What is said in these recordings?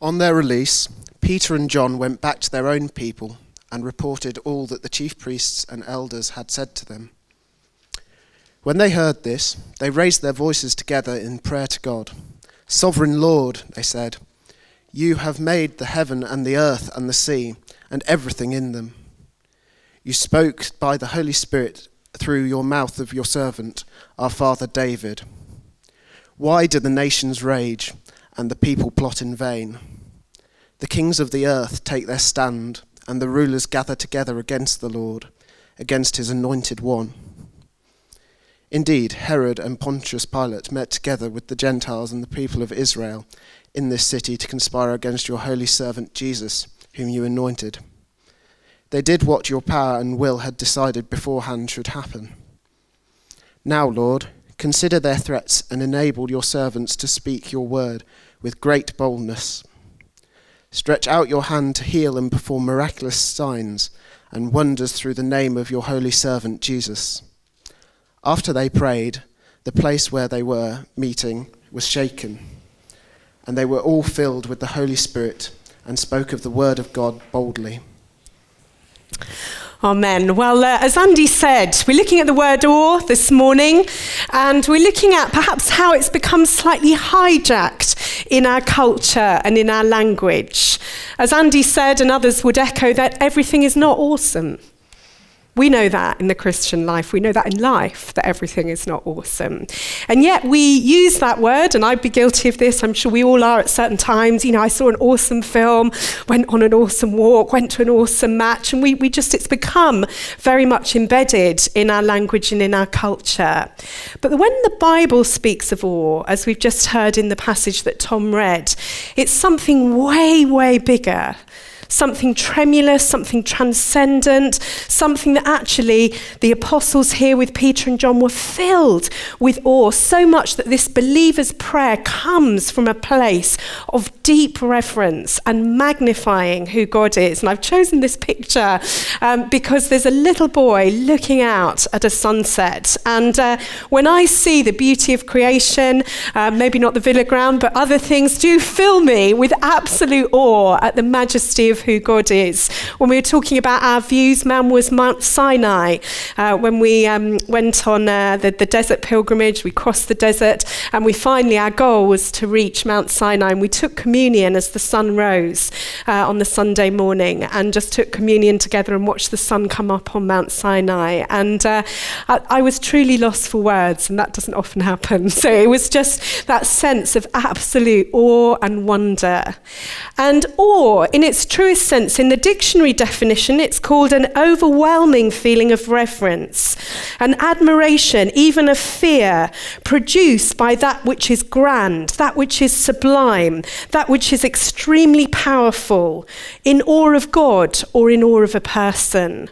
On their release, Peter and John went back to their own people and reported all that the chief priests and elders had said to them. When they heard this, they raised their voices together in prayer to God. Sovereign Lord, they said, you have made the heaven and the earth and the sea and everything in them. You spoke by the Holy Spirit through your mouth of your servant, our father David. Why do the nations rage and the people plot in vain? The kings of the earth take their stand, and the rulers gather together against the Lord, against his anointed one. Indeed, Herod and Pontius Pilate met together with the Gentiles and the people of Israel in this city to conspire against your holy servant Jesus, whom you anointed. They did what your power and will had decided beforehand should happen. Now, Lord, consider their threats and enable your servants to speak your word with great boldness. Stretch out your hand to heal and perform miraculous signs and wonders through the name of your holy servant Jesus. After they prayed, the place where they were meeting was shaken, and they were all filled with the Holy Spirit and spoke of the word of God boldly. Amen. Well, uh, as Andy said, we're looking at the word awe this morning, and we're looking at perhaps how it's become slightly hijacked in our culture and in our language. As Andy said, and others would echo, that everything is not awesome. We know that in the Christian life. We know that in life, that everything is not awesome. And yet we use that word, and I'd be guilty of this. I'm sure we all are at certain times. You know, I saw an awesome film, went on an awesome walk, went to an awesome match, and we, we just, it's become very much embedded in our language and in our culture. But when the Bible speaks of awe, as we've just heard in the passage that Tom read, it's something way, way bigger something tremulous, something transcendent, something that actually the apostles here with Peter and John were filled with awe, so much that this believer's prayer comes from a place of deep reverence and magnifying who God is. And I've chosen this picture um, because there's a little boy looking out at a sunset. And uh, when I see the beauty of creation, uh, maybe not the Villa ground, but other things do fill me with absolute awe at the majesty of of who God is. When we were talking about our views, man was Mount Sinai. Uh, when we um, went on uh, the, the desert pilgrimage, we crossed the desert, and we finally, our goal was to reach Mount Sinai. And we took communion as the sun rose uh, on the Sunday morning and just took communion together and watched the sun come up on Mount Sinai. And uh, I, I was truly lost for words, and that doesn't often happen. So it was just that sense of absolute awe and wonder. And awe, in its true truest sense, in the dictionary definition, it's called an overwhelming feeling of reverence, an admiration, even a fear, produced by that which is grand, that which is sublime, that which is extremely powerful, in awe of God or in awe of a person.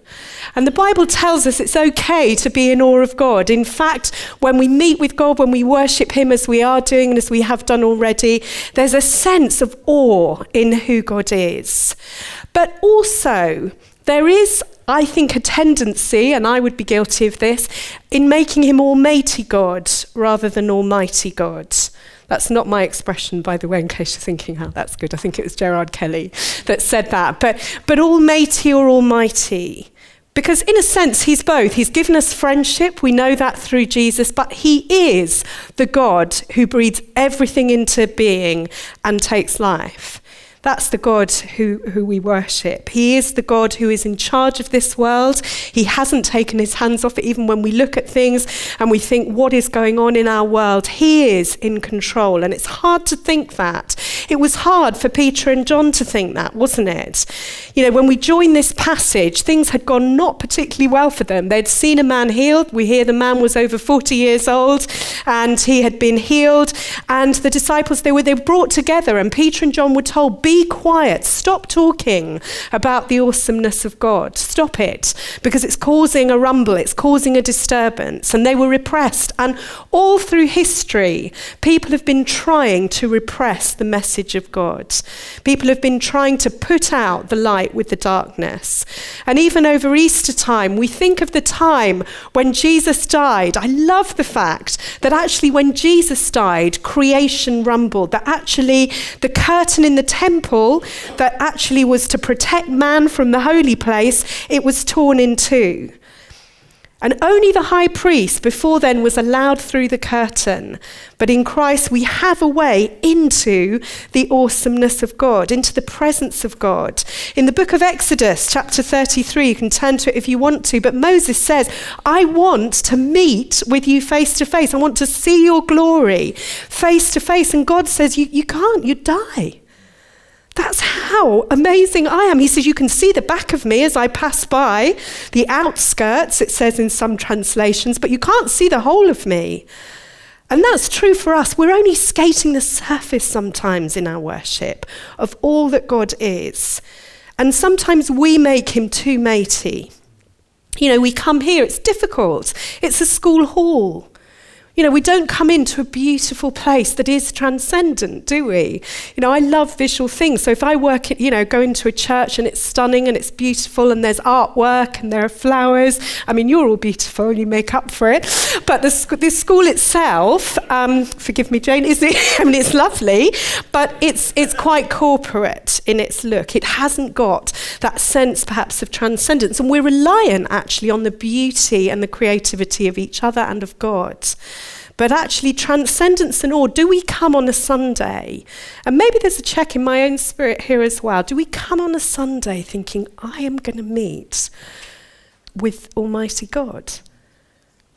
And the Bible tells us it's okay to be in awe of God. In fact, when we meet with God, when we worship Him as we are doing and as we have done already, there's a sense of awe in who God is. But also, there is, I think, a tendency, and I would be guilty of this, in making him Almighty God rather than Almighty God. That's not my expression, by the way, in case you're thinking, oh, that's good. I think it was Gerard Kelly that said that. But, but Almighty or Almighty. Because, in a sense, he's both. He's given us friendship, we know that through Jesus, but he is the God who breathes everything into being and takes life. That's the God who, who we worship. He is the God who is in charge of this world. He hasn't taken his hands off it, even when we look at things and we think, what is going on in our world? He is in control. And it's hard to think that. It was hard for Peter and John to think that, wasn't it? You know, when we join this passage, things had gone not particularly well for them. They'd seen a man healed. We hear the man was over 40 years old and he had been healed. And the disciples, they were, they were brought together, and Peter and John were told, Be be quiet, stop talking about the awesomeness of God, stop it, because it's causing a rumble, it's causing a disturbance. And they were repressed. And all through history, people have been trying to repress the message of God. People have been trying to put out the light with the darkness. And even over Easter time, we think of the time when Jesus died. I love the fact that actually, when Jesus died, creation rumbled, that actually the curtain in the temple that actually was to protect man from the holy place, it was torn in two. And only the high priest before then was allowed through the curtain. But in Christ, we have a way into the awesomeness of God, into the presence of God. In the book of Exodus, chapter 33, you can turn to it if you want to, but Moses says, I want to meet with you face to face. I want to see your glory face to face. And God says, You, you can't, you die. That's how amazing I am. He says, You can see the back of me as I pass by, the outskirts, it says in some translations, but you can't see the whole of me. And that's true for us. We're only skating the surface sometimes in our worship of all that God is. And sometimes we make him too matey. You know, we come here, it's difficult. It's a school hall. You know, we don't come into a beautiful place that is transcendent, do we? You know, I love visual things. So if I work, at, you know, go into a church and it's stunning and it's beautiful and there's artwork and there are flowers, I mean, you're all beautiful and you make up for it. But this, this school itself, um, forgive me, Jane, is it? I mean, it's lovely, but it's, it's quite corporate in its look. It hasn't got that sense, perhaps, of transcendence. And we're reliant actually on the beauty and the creativity of each other and of God. But actually, transcendence and awe, do we come on a Sunday? And maybe there's a check in my own spirit here as well. Do we come on a Sunday thinking, I am going to meet with Almighty God?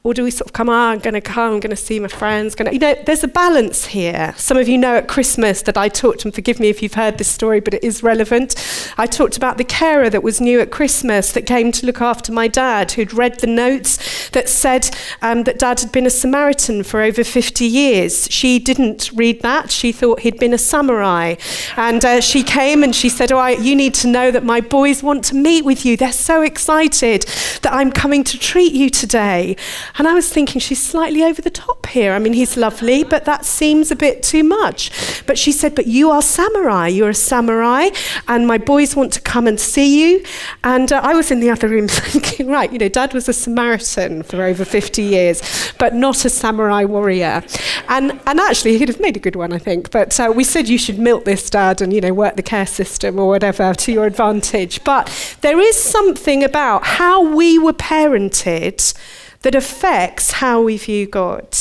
Or do we sort of come, ah, I'm going to come, I'm going to see my friends. To, you know, there's a balance here. Some of you know at Christmas that I talked, and forgive me if you've heard this story, but it is relevant. I talked about the carer that was new at Christmas that came to look after my dad, who'd read the notes that said um, that dad had been a Samaritan for over 50 years. She didn't read that. She thought he'd been a samurai. And uh, she came and she said, Oh, I, you need to know that my boys want to meet with you. They're so excited that I'm coming to treat you today. And I was thinking, she's slightly over the top here. I mean, he's lovely, but that seems a bit too much. But she said, But you are samurai. You're a samurai, and my boys want to come and see you. And uh, I was in the other room thinking, Right, you know, dad was a Samaritan for over 50 years, but not a samurai warrior. And, and actually, he'd have made a good one, I think. But uh, we said you should milk this dad and, you know, work the care system or whatever to your advantage. But there is something about how we were parented that affects how we view God.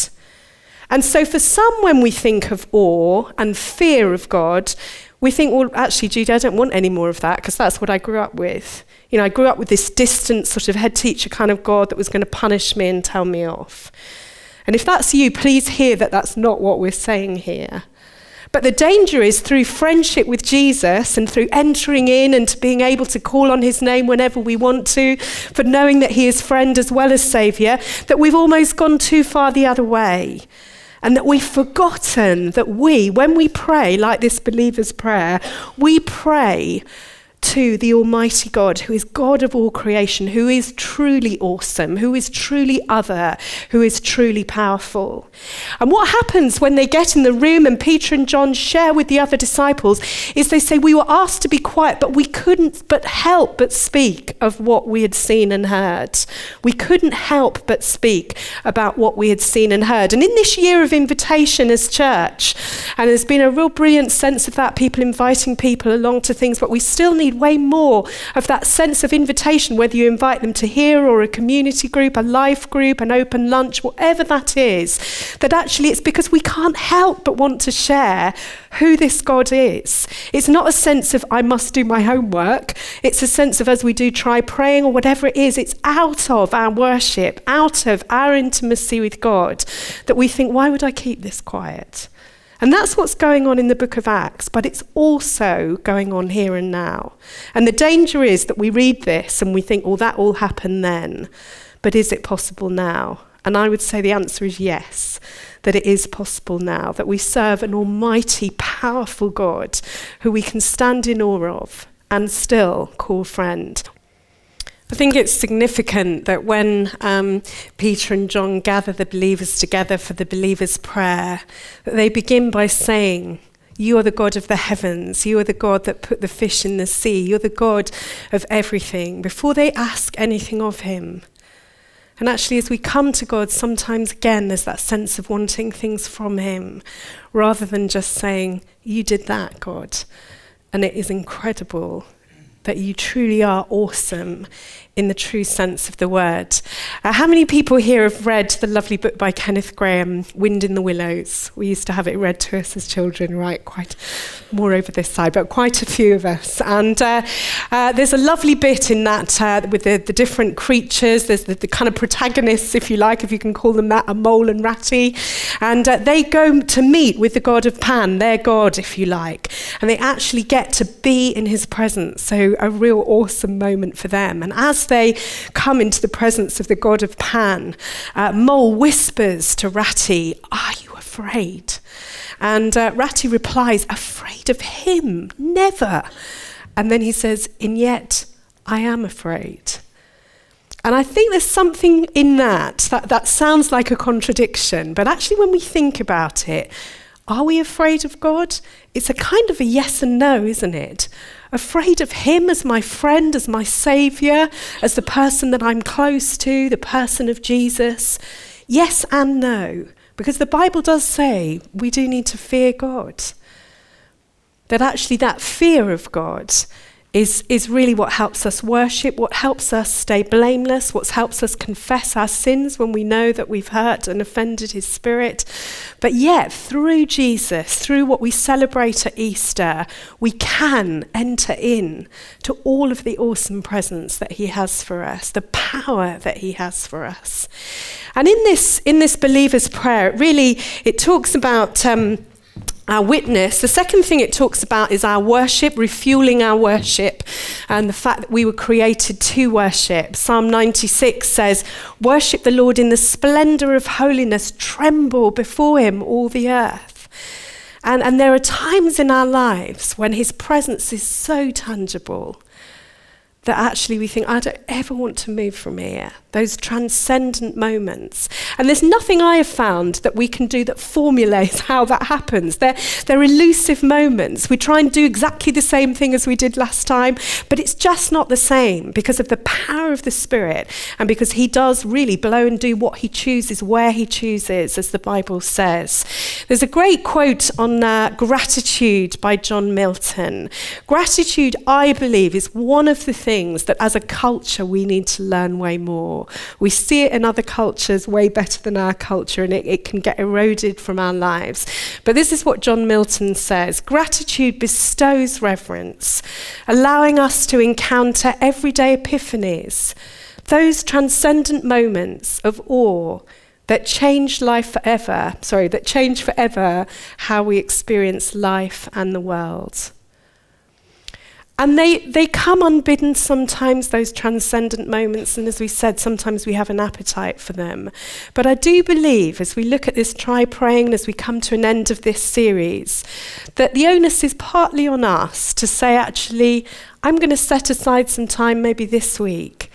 And so, for some, when we think of awe and fear of God, we think, well, actually, Judy, I don't want any more of that because that's what I grew up with. You know, I grew up with this distant sort of head teacher kind of God that was going to punish me and tell me off. And if that's you, please hear that that's not what we're saying here. But the danger is through friendship with Jesus and through entering in and being able to call on his name whenever we want to, for knowing that he is friend as well as saviour, that we've almost gone too far the other way. And that we've forgotten that we, when we pray like this believer's prayer, we pray to the Almighty God, who is God of all creation, who is truly awesome, who is truly other, who is truly powerful. And what happens when they get in the room and Peter and John share with the other disciples is they say, We were asked to be quiet, but we couldn't but help but speak of what we had seen and heard. We couldn't help but speak about what we had seen and heard. And in this year of invitation as church, and there's been a real brilliant sense of that, people inviting people along to things, but we still need need way more of that sense of invitation, whether you invite them to here or a community group, a life group, an open lunch, whatever that is, that actually it's because we can't help but want to share who this God is. It's not a sense of, I must do my homework. It's a sense of, as we do try praying or whatever it is, it's out of our worship, out of our intimacy with God, that we think, why would I keep this quiet? And that's what's going on in the book of Acts, but it's also going on here and now. And the danger is that we read this and we think, well, that all happened then. But is it possible now? And I would say the answer is yes, that it is possible now, that we serve an almighty, powerful God who we can stand in awe of and still call friend. I think it's significant that when um, Peter and John gather the believers together for the believers' prayer, that they begin by saying, You are the God of the heavens. You are the God that put the fish in the sea. You're the God of everything. Before they ask anything of Him. And actually, as we come to God, sometimes again, there's that sense of wanting things from Him rather than just saying, You did that, God. And it is incredible that you truly are awesome in the true sense of the word. Uh, how many people here have read the lovely book by Kenneth Grahame, Wind in the Willows? We used to have it read to us as children, right? Quite more over this side, but quite a few of us. And uh, uh, there's a lovely bit in that uh, with the, the, different creatures. There's the, the, kind of protagonists, if you like, if you can call them that, a mole and ratty. And uh, they go to meet with the god of Pan, their god, if you like. And they actually get to be in his presence. So a real awesome moment for them. And as they come into the presence of the god of Pan, uh, Mole whispers to Ratty, Are you afraid? And uh, Ratty replies, Afraid of him? Never. And then he says, And yet I am afraid. And I think there's something in that, that that sounds like a contradiction, but actually, when we think about it, are we afraid of God? It's a kind of a yes and no, isn't it? Afraid of Him as my friend, as my Saviour, as the person that I'm close to, the person of Jesus? Yes and no, because the Bible does say we do need to fear God. That actually, that fear of God is, is really what helps us worship, what helps us stay blameless, what helps us confess our sins when we know that we've hurt and offended His Spirit. But yet, through Jesus, through what we celebrate at Easter, we can enter in to all of the awesome presence that He has for us, the power that He has for us. And in this, in this believer's prayer, it really it talks about. Um, our witness. The second thing it talks about is our worship, refueling our worship, and the fact that we were created to worship. Psalm 96 says, Worship the Lord in the splendor of holiness, tremble before him, all the earth. And, and there are times in our lives when his presence is so tangible that actually we think, I don't ever want to move from here. Those transcendent moments. And there's nothing I have found that we can do that formulates how that happens. They're, they're elusive moments. We try and do exactly the same thing as we did last time, but it's just not the same because of the power of the Spirit and because He does really blow and do what He chooses, where He chooses, as the Bible says. There's a great quote on uh, gratitude by John Milton. Gratitude, I believe, is one of the things things that as a culture we need to learn way more. We see it in other cultures way better than our culture, and it, it can get eroded from our lives. But this is what John Milton says Gratitude bestows reverence, allowing us to encounter everyday epiphanies, those transcendent moments of awe that change life forever, sorry, that change forever how we experience life and the world. And they, they come unbidden sometimes, those transcendent moments, and as we said, sometimes we have an appetite for them. But I do believe, as we look at this try praying, as we come to an end of this series, that the onus is partly on us to say, actually, I'm going to set aside some time, maybe this week,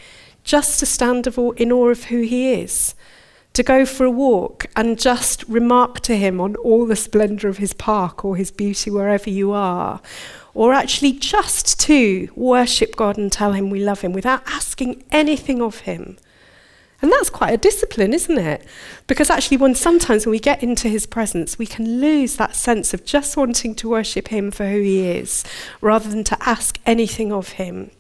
just to stand in awe of who He is to go for a walk and just remark to him on all the splendour of his park or his beauty wherever you are, or actually just to worship God and tell Him we love Him without asking anything of Him. And that's quite a discipline, isn't it? Because actually, when sometimes when we get into His presence, we can lose that sense of just wanting to worship Him for who He is, rather than to ask anything of Him.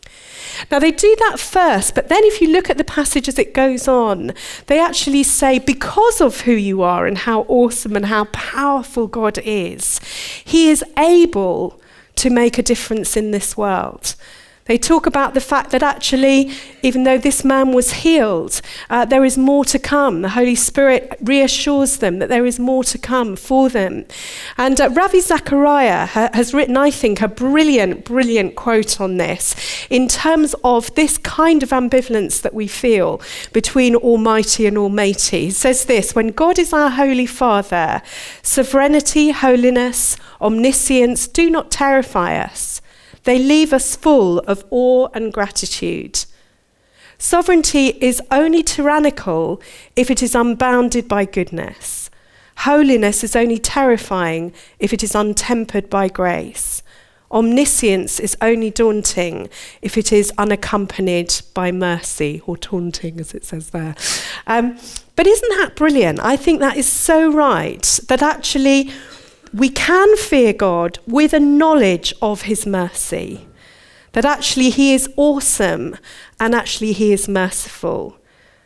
Now, they do that first, but then if you look at the passage as it goes on, they actually say, because of who you are and how awesome and how powerful God is, He is able to make a difference in this world. They talk about the fact that actually, even though this man was healed, uh, there is more to come. The Holy Spirit reassures them that there is more to come for them. And uh, Ravi Zachariah ha- has written, I think, a brilliant, brilliant quote on this in terms of this kind of ambivalence that we feel between Almighty and Almighty. He says this When God is our Holy Father, sovereignty, holiness, omniscience do not terrify us. They leave us full of awe and gratitude. Sovereignty is only tyrannical if it is unbounded by goodness. Holiness is only terrifying if it is untempered by grace. Omniscience is only daunting if it is unaccompanied by mercy, or taunting, as it says there. Um, but isn't that brilliant? I think that is so right that actually we can fear God with a knowledge of his mercy. That actually he is awesome and actually he is merciful.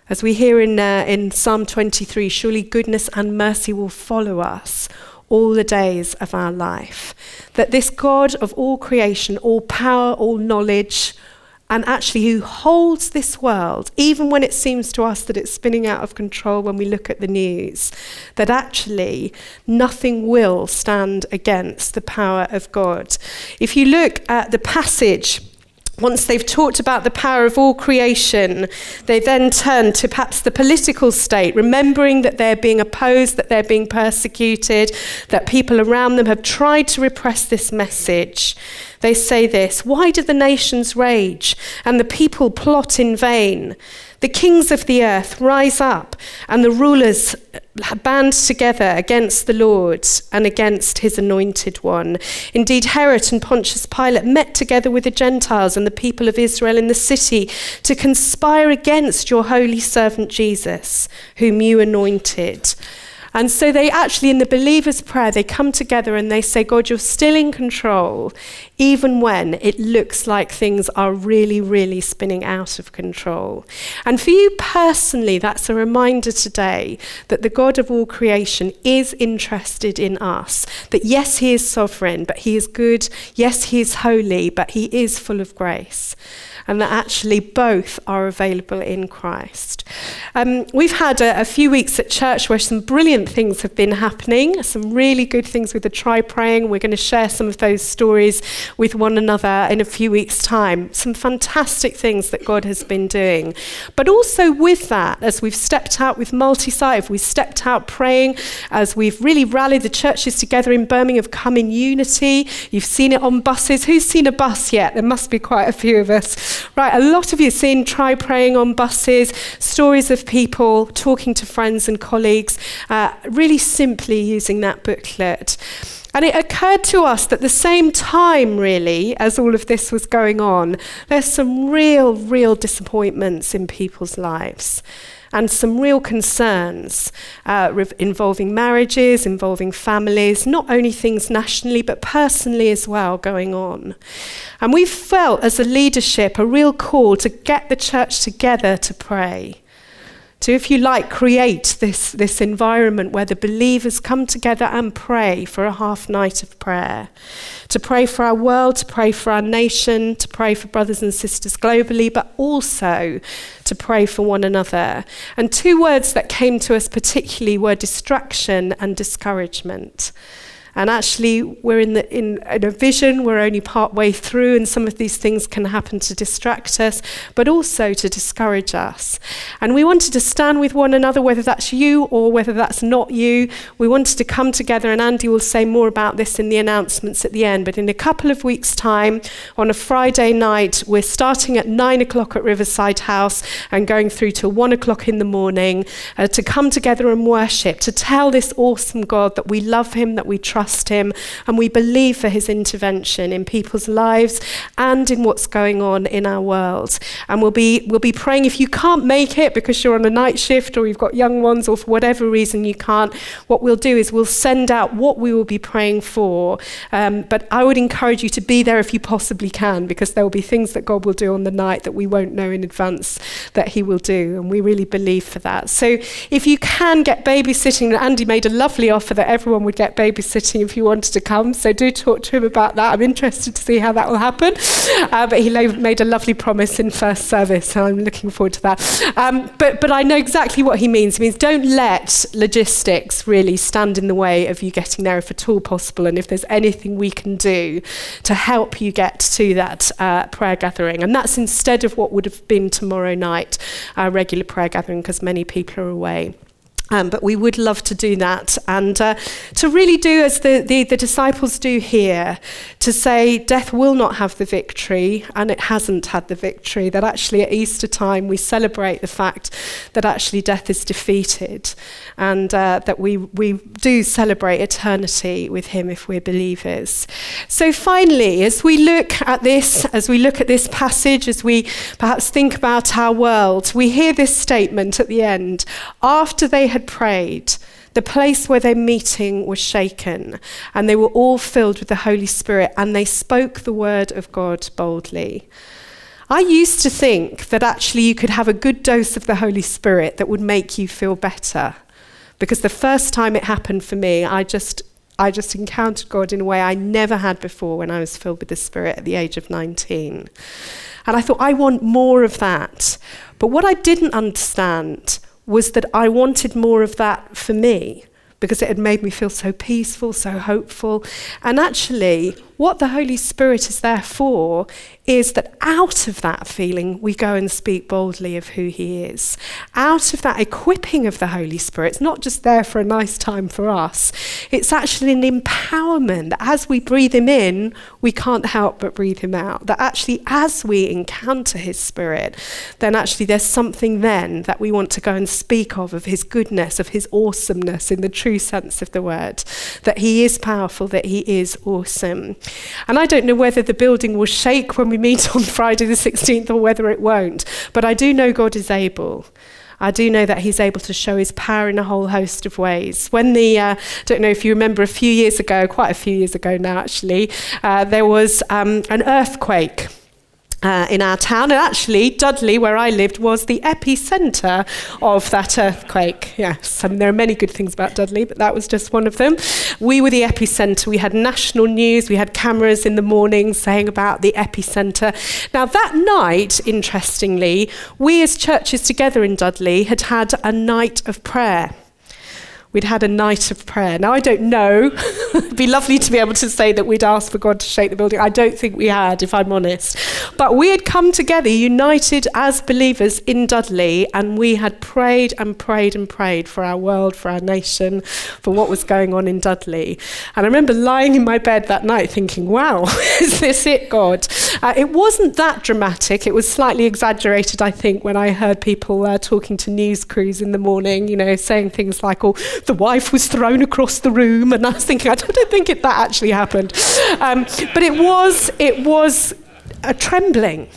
As we hear in, uh, in Psalm 23, surely goodness and mercy will follow us all the days of our life. That this God of all creation, all power, all knowledge, and actually who holds this world, even when it seems to us that it's spinning out of control when we look at the news, that actually nothing will stand against the power of God. If you look at the passage, once they've talked about the power of all creation, they then turn to perhaps the political state, remembering that they're being opposed, that they're being persecuted, that people around them have tried to repress this message. They say this Why do the nations rage and the people plot in vain? The kings of the earth rise up, and the rulers band together against the Lord and against his anointed one. Indeed, Herod and Pontius Pilate met together with the Gentiles and the people of Israel in the city to conspire against your holy servant Jesus, whom you anointed. And so they actually, in the believer's prayer, they come together and they say, God, you're still in control, even when it looks like things are really, really spinning out of control. And for you personally, that's a reminder today that the God of all creation is interested in us. That yes, He is sovereign, but He is good. Yes, He is holy, but He is full of grace and that actually both are available in Christ. Um, we've had a, a, few weeks at church where some brilliant things have been happening, some really good things with the try praying. We're going to share some of those stories with one another in a few weeks' time. Some fantastic things that God has been doing. But also with that, as we've stepped out with multi site, we've stepped out praying, as we've really rallied the churches together in Birmingham, have come in unity. You've seen it on buses. Who's seen a bus yet? There must be quite a few of us. Right, a lot of you seen Try Praying on buses, stories of people talking to friends and colleagues, uh, really simply using that booklet. And it occurred to us that the same time, really, as all of this was going on, there's some real, real disappointments in people's lives and some real concerns uh, involving marriages, involving families, not only things nationally, but personally as well going on. And we felt as a leadership a real call to get the church together to pray to, if you like, create this, this environment where the believers come together and pray for a half night of prayer. To pray for our world, to pray for our nation, to pray for brothers and sisters globally, but also to pray for one another. And two words that came to us particularly were distraction and discouragement. And actually, we're in, the, in, in a vision, we're only part way through, and some of these things can happen to distract us, but also to discourage us. And we wanted to stand with one another, whether that's you or whether that's not you. We wanted to come together, and Andy will say more about this in the announcements at the end. But in a couple of weeks' time, on a Friday night, we're starting at nine o'clock at Riverside House and going through to one o'clock in the morning uh, to come together and worship, to tell this awesome God that we love Him, that we trust trust Him, and we believe for His intervention in people's lives and in what's going on in our world. And we'll be, we'll be praying if you can't make it because you're on a night shift or you've got young ones or for whatever reason you can't, what we'll do is we'll send out what we will be praying for. Um, but I would encourage you to be there if you possibly can because there will be things that God will do on the night that we won't know in advance that He will do. And we really believe for that. So if you can get babysitting, Andy made a lovely offer that everyone would get babysitting meeting if he wanted to come. So do talk to him about that. I'm interested to see how that will happen. Uh, but he made a lovely promise in first service, and I'm looking forward to that. Um, but, but I know exactly what he means. He means don't let logistics really stand in the way of you getting there if at all possible. And if there's anything we can do to help you get to that uh, prayer gathering. And that's instead of what would have been tomorrow night, our regular prayer gathering, because many people are away. Um, but we would love to do that and uh, to really do as the, the, the, disciples do here to say death will not have the victory and it hasn't had the victory. That actually at Easter time we celebrate the fact that actually death is defeated and uh, that we, we do celebrate eternity with Him if we're believers. So, finally, as we look at this, as we look at this passage, as we perhaps think about our world, we hear this statement at the end after they had prayed. The place where they're meeting was shaken, and they were all filled with the Holy Spirit, and they spoke the word of God boldly. I used to think that actually you could have a good dose of the Holy Spirit that would make you feel better. Because the first time it happened for me, I just I just encountered God in a way I never had before when I was filled with the Spirit at the age of 19. And I thought, I want more of that. But what I didn't understand was that I wanted more of that for me because it had made me feel so peaceful, so hopeful. And actually, what the Holy Spirit is there for is that out of that feeling, we go and speak boldly of who He is. Out of that equipping of the Holy Spirit, it's not just there for a nice time for us, it's actually an empowerment that as we breathe Him in, we can't help but breathe Him out. That actually, as we encounter His Spirit, then actually there's something then that we want to go and speak of, of His goodness, of His awesomeness in the true sense of the word. That He is powerful, that He is awesome. And I don't know whether the building will shake when we meet on Friday the 16th or whether it won't, but I do know God is able. I do know that he's able to show his power in a whole host of ways. When the, uh, don't know if you remember a few years ago, quite a few years ago now actually, uh, there was um, an earthquake uh, in our town. And actually, Dudley, where I lived, was the epicenter of that earthquake. Yes, I mean, there are many good things about Dudley, but that was just one of them. We were the epicenter. We had national news. We had cameras in the morning saying about the epicenter. Now, that night, interestingly, we as churches together in Dudley had had a night of prayer we'd had a night of prayer. Now, I don't know. It'd be lovely to be able to say that we'd asked for God to shake the building. I don't think we had, if I'm honest. But we had come together, united as believers in Dudley, and we had prayed and prayed and prayed for our world, for our nation, for what was going on in Dudley. And I remember lying in my bed that night thinking, wow, is this it, God? Uh, it wasn't that dramatic. It was slightly exaggerated, I think, when I heard people uh, talking to news crews in the morning, you know, saying things like, oh, the wife was thrown across the room, and I was thinking, I don't think it, that actually happened. Um, but it was, it was a trembling.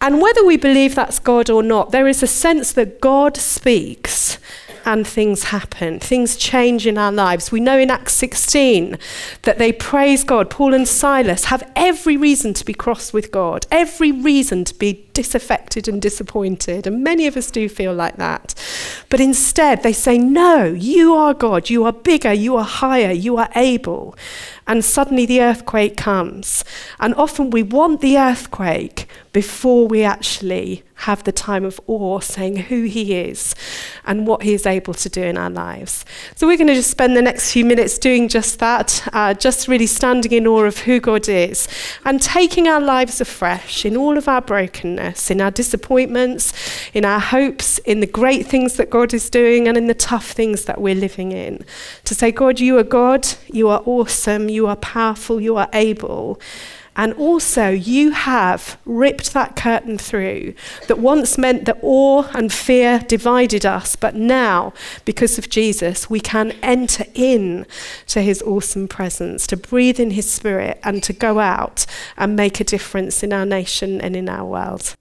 And whether we believe that's God or not, there is a sense that God speaks and things happen. Things change in our lives. We know in Acts 16 that they praise God. Paul and Silas have every reason to be cross with God, every reason to be disaffected and disappointed. And many of us do feel like that. But instead, they say, No, you are God. You are bigger. You are higher. You are able. And suddenly the earthquake comes. And often we want the earthquake before we actually have the time of awe, saying who He is and what He is able to do in our lives. So we're going to just spend the next few minutes doing just that, uh, just really standing in awe of who God is and taking our lives afresh in all of our brokenness, in our disappointments, in our hopes, in the great things that God is doing, and in the tough things that we're living in. To say, God, you are God, you are awesome, you are powerful, you are able. And also, you have ripped that curtain through that once meant that awe and fear divided us, but now, because of Jesus, we can enter in to his awesome presence, to breathe in his spirit, and to go out and make a difference in our nation and in our world.